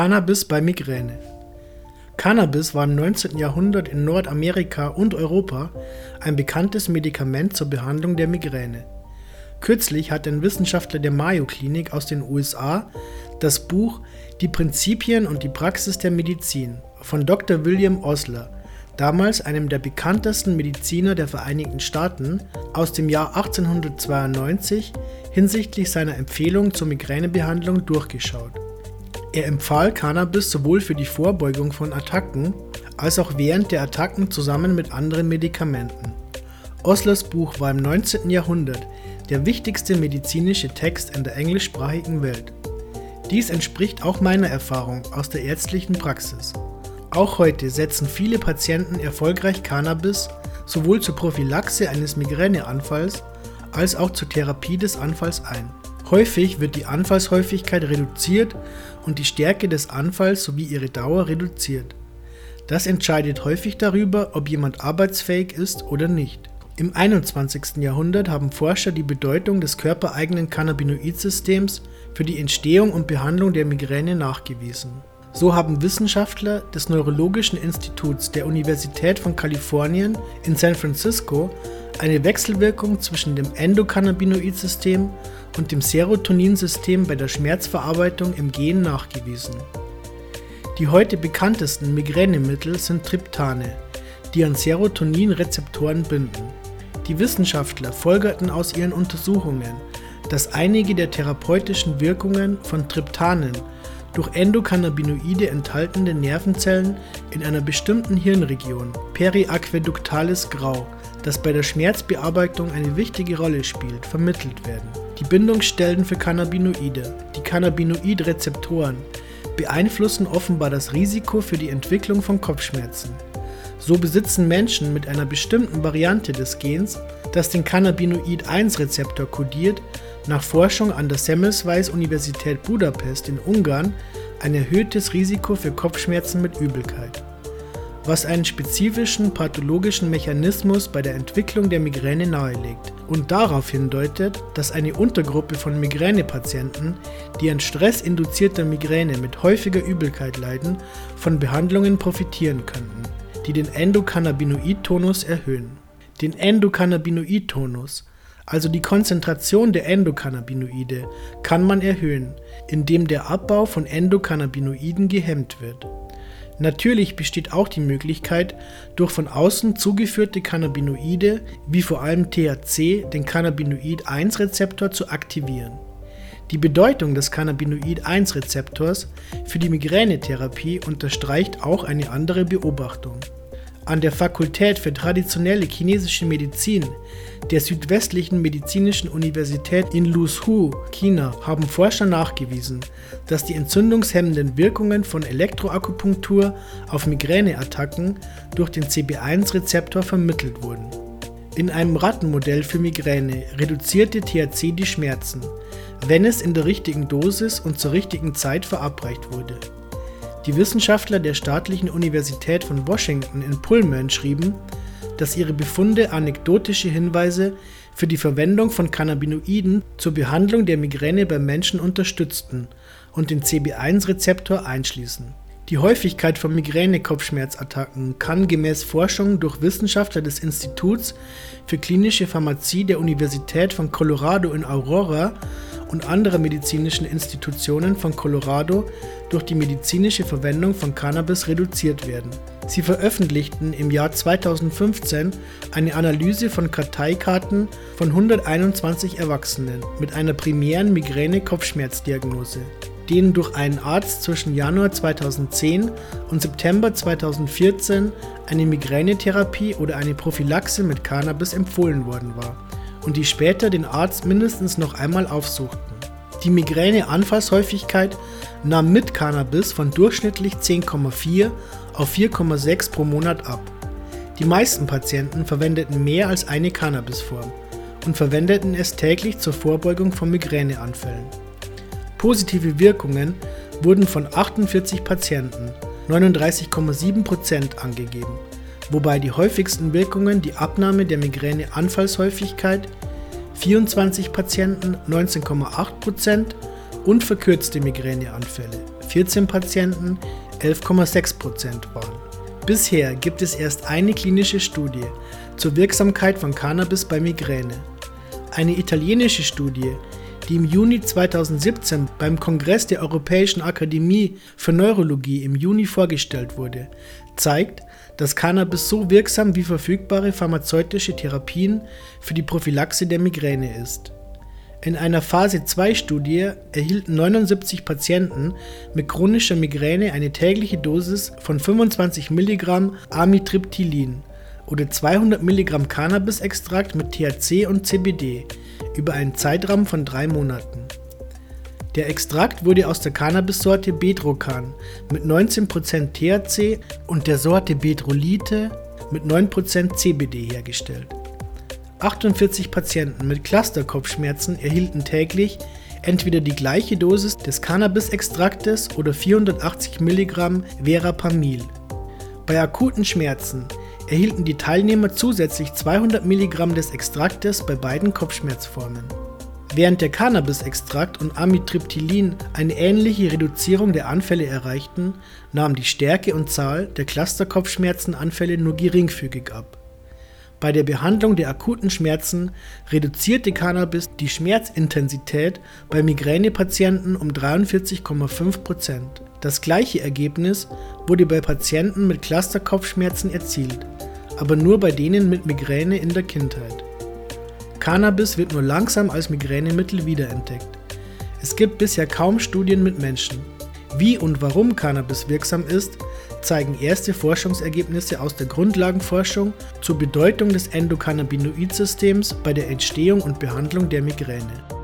Cannabis bei Migräne. Cannabis war im 19. Jahrhundert in Nordamerika und Europa ein bekanntes Medikament zur Behandlung der Migräne. Kürzlich hat ein Wissenschaftler der Mayo Klinik aus den USA das Buch Die Prinzipien und die Praxis der Medizin von Dr. William Osler, damals einem der bekanntesten Mediziner der Vereinigten Staaten, aus dem Jahr 1892 hinsichtlich seiner Empfehlung zur Migränebehandlung durchgeschaut. Er empfahl Cannabis sowohl für die Vorbeugung von Attacken als auch während der Attacken zusammen mit anderen Medikamenten. Oslers Buch war im 19. Jahrhundert der wichtigste medizinische Text in der englischsprachigen Welt. Dies entspricht auch meiner Erfahrung aus der ärztlichen Praxis. Auch heute setzen viele Patienten erfolgreich Cannabis sowohl zur Prophylaxe eines Migräneanfalls als auch zur Therapie des Anfalls ein. Häufig wird die Anfallshäufigkeit reduziert und die Stärke des Anfalls sowie ihre Dauer reduziert. Das entscheidet häufig darüber, ob jemand arbeitsfähig ist oder nicht. Im 21. Jahrhundert haben Forscher die Bedeutung des körpereigenen Cannabinoidsystems für die Entstehung und Behandlung der Migräne nachgewiesen. So haben Wissenschaftler des Neurologischen Instituts der Universität von Kalifornien in San Francisco eine Wechselwirkung zwischen dem Endokannabinoidsystem und dem Serotoninsystem bei der Schmerzverarbeitung im Gen nachgewiesen. Die heute bekanntesten Migränemittel sind Triptane, die an Serotoninrezeptoren binden. Die Wissenschaftler folgerten aus ihren Untersuchungen, dass einige der therapeutischen Wirkungen von Triptanen durch Endokannabinoide enthaltene Nervenzellen in einer bestimmten Hirnregion, periaquäduktales Grau, das bei der Schmerzbearbeitung eine wichtige Rolle spielt, vermittelt werden. Die Bindungsstellen für Cannabinoide, die Cannabinoidrezeptoren, beeinflussen offenbar das Risiko für die Entwicklung von Kopfschmerzen. So besitzen Menschen mit einer bestimmten Variante des Gens, das den Cannabinoid-1-Rezeptor kodiert, nach Forschung an der Semmelweis Universität Budapest in Ungarn ein erhöhtes Risiko für Kopfschmerzen mit Übelkeit was einen spezifischen pathologischen Mechanismus bei der Entwicklung der Migräne nahelegt und darauf hindeutet, dass eine Untergruppe von Migränepatienten, die an stressinduzierter Migräne mit häufiger Übelkeit leiden, von Behandlungen profitieren könnten, die den Endokannabinoid-Tonus erhöhen. Den Endokannabinoid-Tonus, also die Konzentration der Endokannabinoide, kann man erhöhen, indem der Abbau von Endokannabinoiden gehemmt wird. Natürlich besteht auch die Möglichkeit, durch von außen zugeführte Cannabinoide, wie vor allem THC, den Cannabinoid-1-Rezeptor zu aktivieren. Die Bedeutung des Cannabinoid-1-Rezeptors für die Migränetherapie unterstreicht auch eine andere Beobachtung. An der Fakultät für traditionelle chinesische Medizin der Südwestlichen Medizinischen Universität in Luzhou, China, haben Forscher nachgewiesen, dass die entzündungshemmenden Wirkungen von Elektroakupunktur auf Migräneattacken durch den CB1-Rezeptor vermittelt wurden. In einem Rattenmodell für Migräne reduzierte THC die Schmerzen, wenn es in der richtigen Dosis und zur richtigen Zeit verabreicht wurde. Die Wissenschaftler der Staatlichen Universität von Washington in Pullman schrieben, dass ihre Befunde anekdotische Hinweise für die Verwendung von Cannabinoiden zur Behandlung der Migräne beim Menschen unterstützten und den CB1-Rezeptor einschließen. Die Häufigkeit von Migräne-Kopfschmerzattacken kann gemäß Forschung durch Wissenschaftler des Instituts für klinische Pharmazie der Universität von Colorado in Aurora und anderer medizinischen Institutionen von Colorado durch die medizinische Verwendung von Cannabis reduziert werden. Sie veröffentlichten im Jahr 2015 eine Analyse von Karteikarten von 121 Erwachsenen mit einer primären Migräne-Kopfschmerzdiagnose, denen durch einen Arzt zwischen Januar 2010 und September 2014 eine Migränetherapie oder eine Prophylaxe mit Cannabis empfohlen worden war und die später den Arzt mindestens noch einmal aufsuchten. Die Migräne-Anfallshäufigkeit nahm mit Cannabis von durchschnittlich 10,4 auf 4,6 pro Monat ab. Die meisten Patienten verwendeten mehr als eine Cannabisform und verwendeten es täglich zur Vorbeugung von Migräneanfällen. Positive Wirkungen wurden von 48 Patienten, 39,7% angegeben, wobei die häufigsten Wirkungen die Abnahme der Migräne-Anfallshäufigkeit, 24 Patienten 19,8% und verkürzte Migräneanfälle 14 Patienten 11,6% waren. Bisher gibt es erst eine klinische Studie zur Wirksamkeit von Cannabis bei Migräne. Eine italienische Studie, die im Juni 2017 beim Kongress der Europäischen Akademie für Neurologie im Juni vorgestellt wurde, zeigt, dass Cannabis so wirksam wie verfügbare pharmazeutische Therapien für die Prophylaxe der Migräne ist. In einer Phase-2-Studie erhielten 79 Patienten mit chronischer Migräne eine tägliche Dosis von 25 mg Amitriptylin oder 200 mg Cannabisextrakt mit THC und CBD über einen Zeitraum von drei Monaten. Der Extrakt wurde aus der Cannabissorte Bedrocan mit 19% THC und der Sorte Bedrolite mit 9% CBD hergestellt. 48 Patienten mit Clusterkopfschmerzen erhielten täglich entweder die gleiche Dosis des Cannabisextraktes oder 480 mg Verapamil. Bei akuten Schmerzen erhielten die Teilnehmer zusätzlich 200 mg des Extraktes bei beiden Kopfschmerzformen. Während der Cannabisextrakt und Amitriptylin eine ähnliche Reduzierung der Anfälle erreichten, nahm die Stärke und Zahl der Clusterkopfschmerzenanfälle nur geringfügig ab. Bei der Behandlung der akuten Schmerzen reduzierte Cannabis die Schmerzintensität bei Migränepatienten um 43,5 Das gleiche Ergebnis wurde bei Patienten mit Clusterkopfschmerzen erzielt, aber nur bei denen mit Migräne in der Kindheit. Cannabis wird nur langsam als Migränemittel wiederentdeckt. Es gibt bisher kaum Studien mit Menschen. Wie und warum Cannabis wirksam ist, zeigen erste Forschungsergebnisse aus der Grundlagenforschung zur Bedeutung des Endokannabinoidsystems bei der Entstehung und Behandlung der Migräne.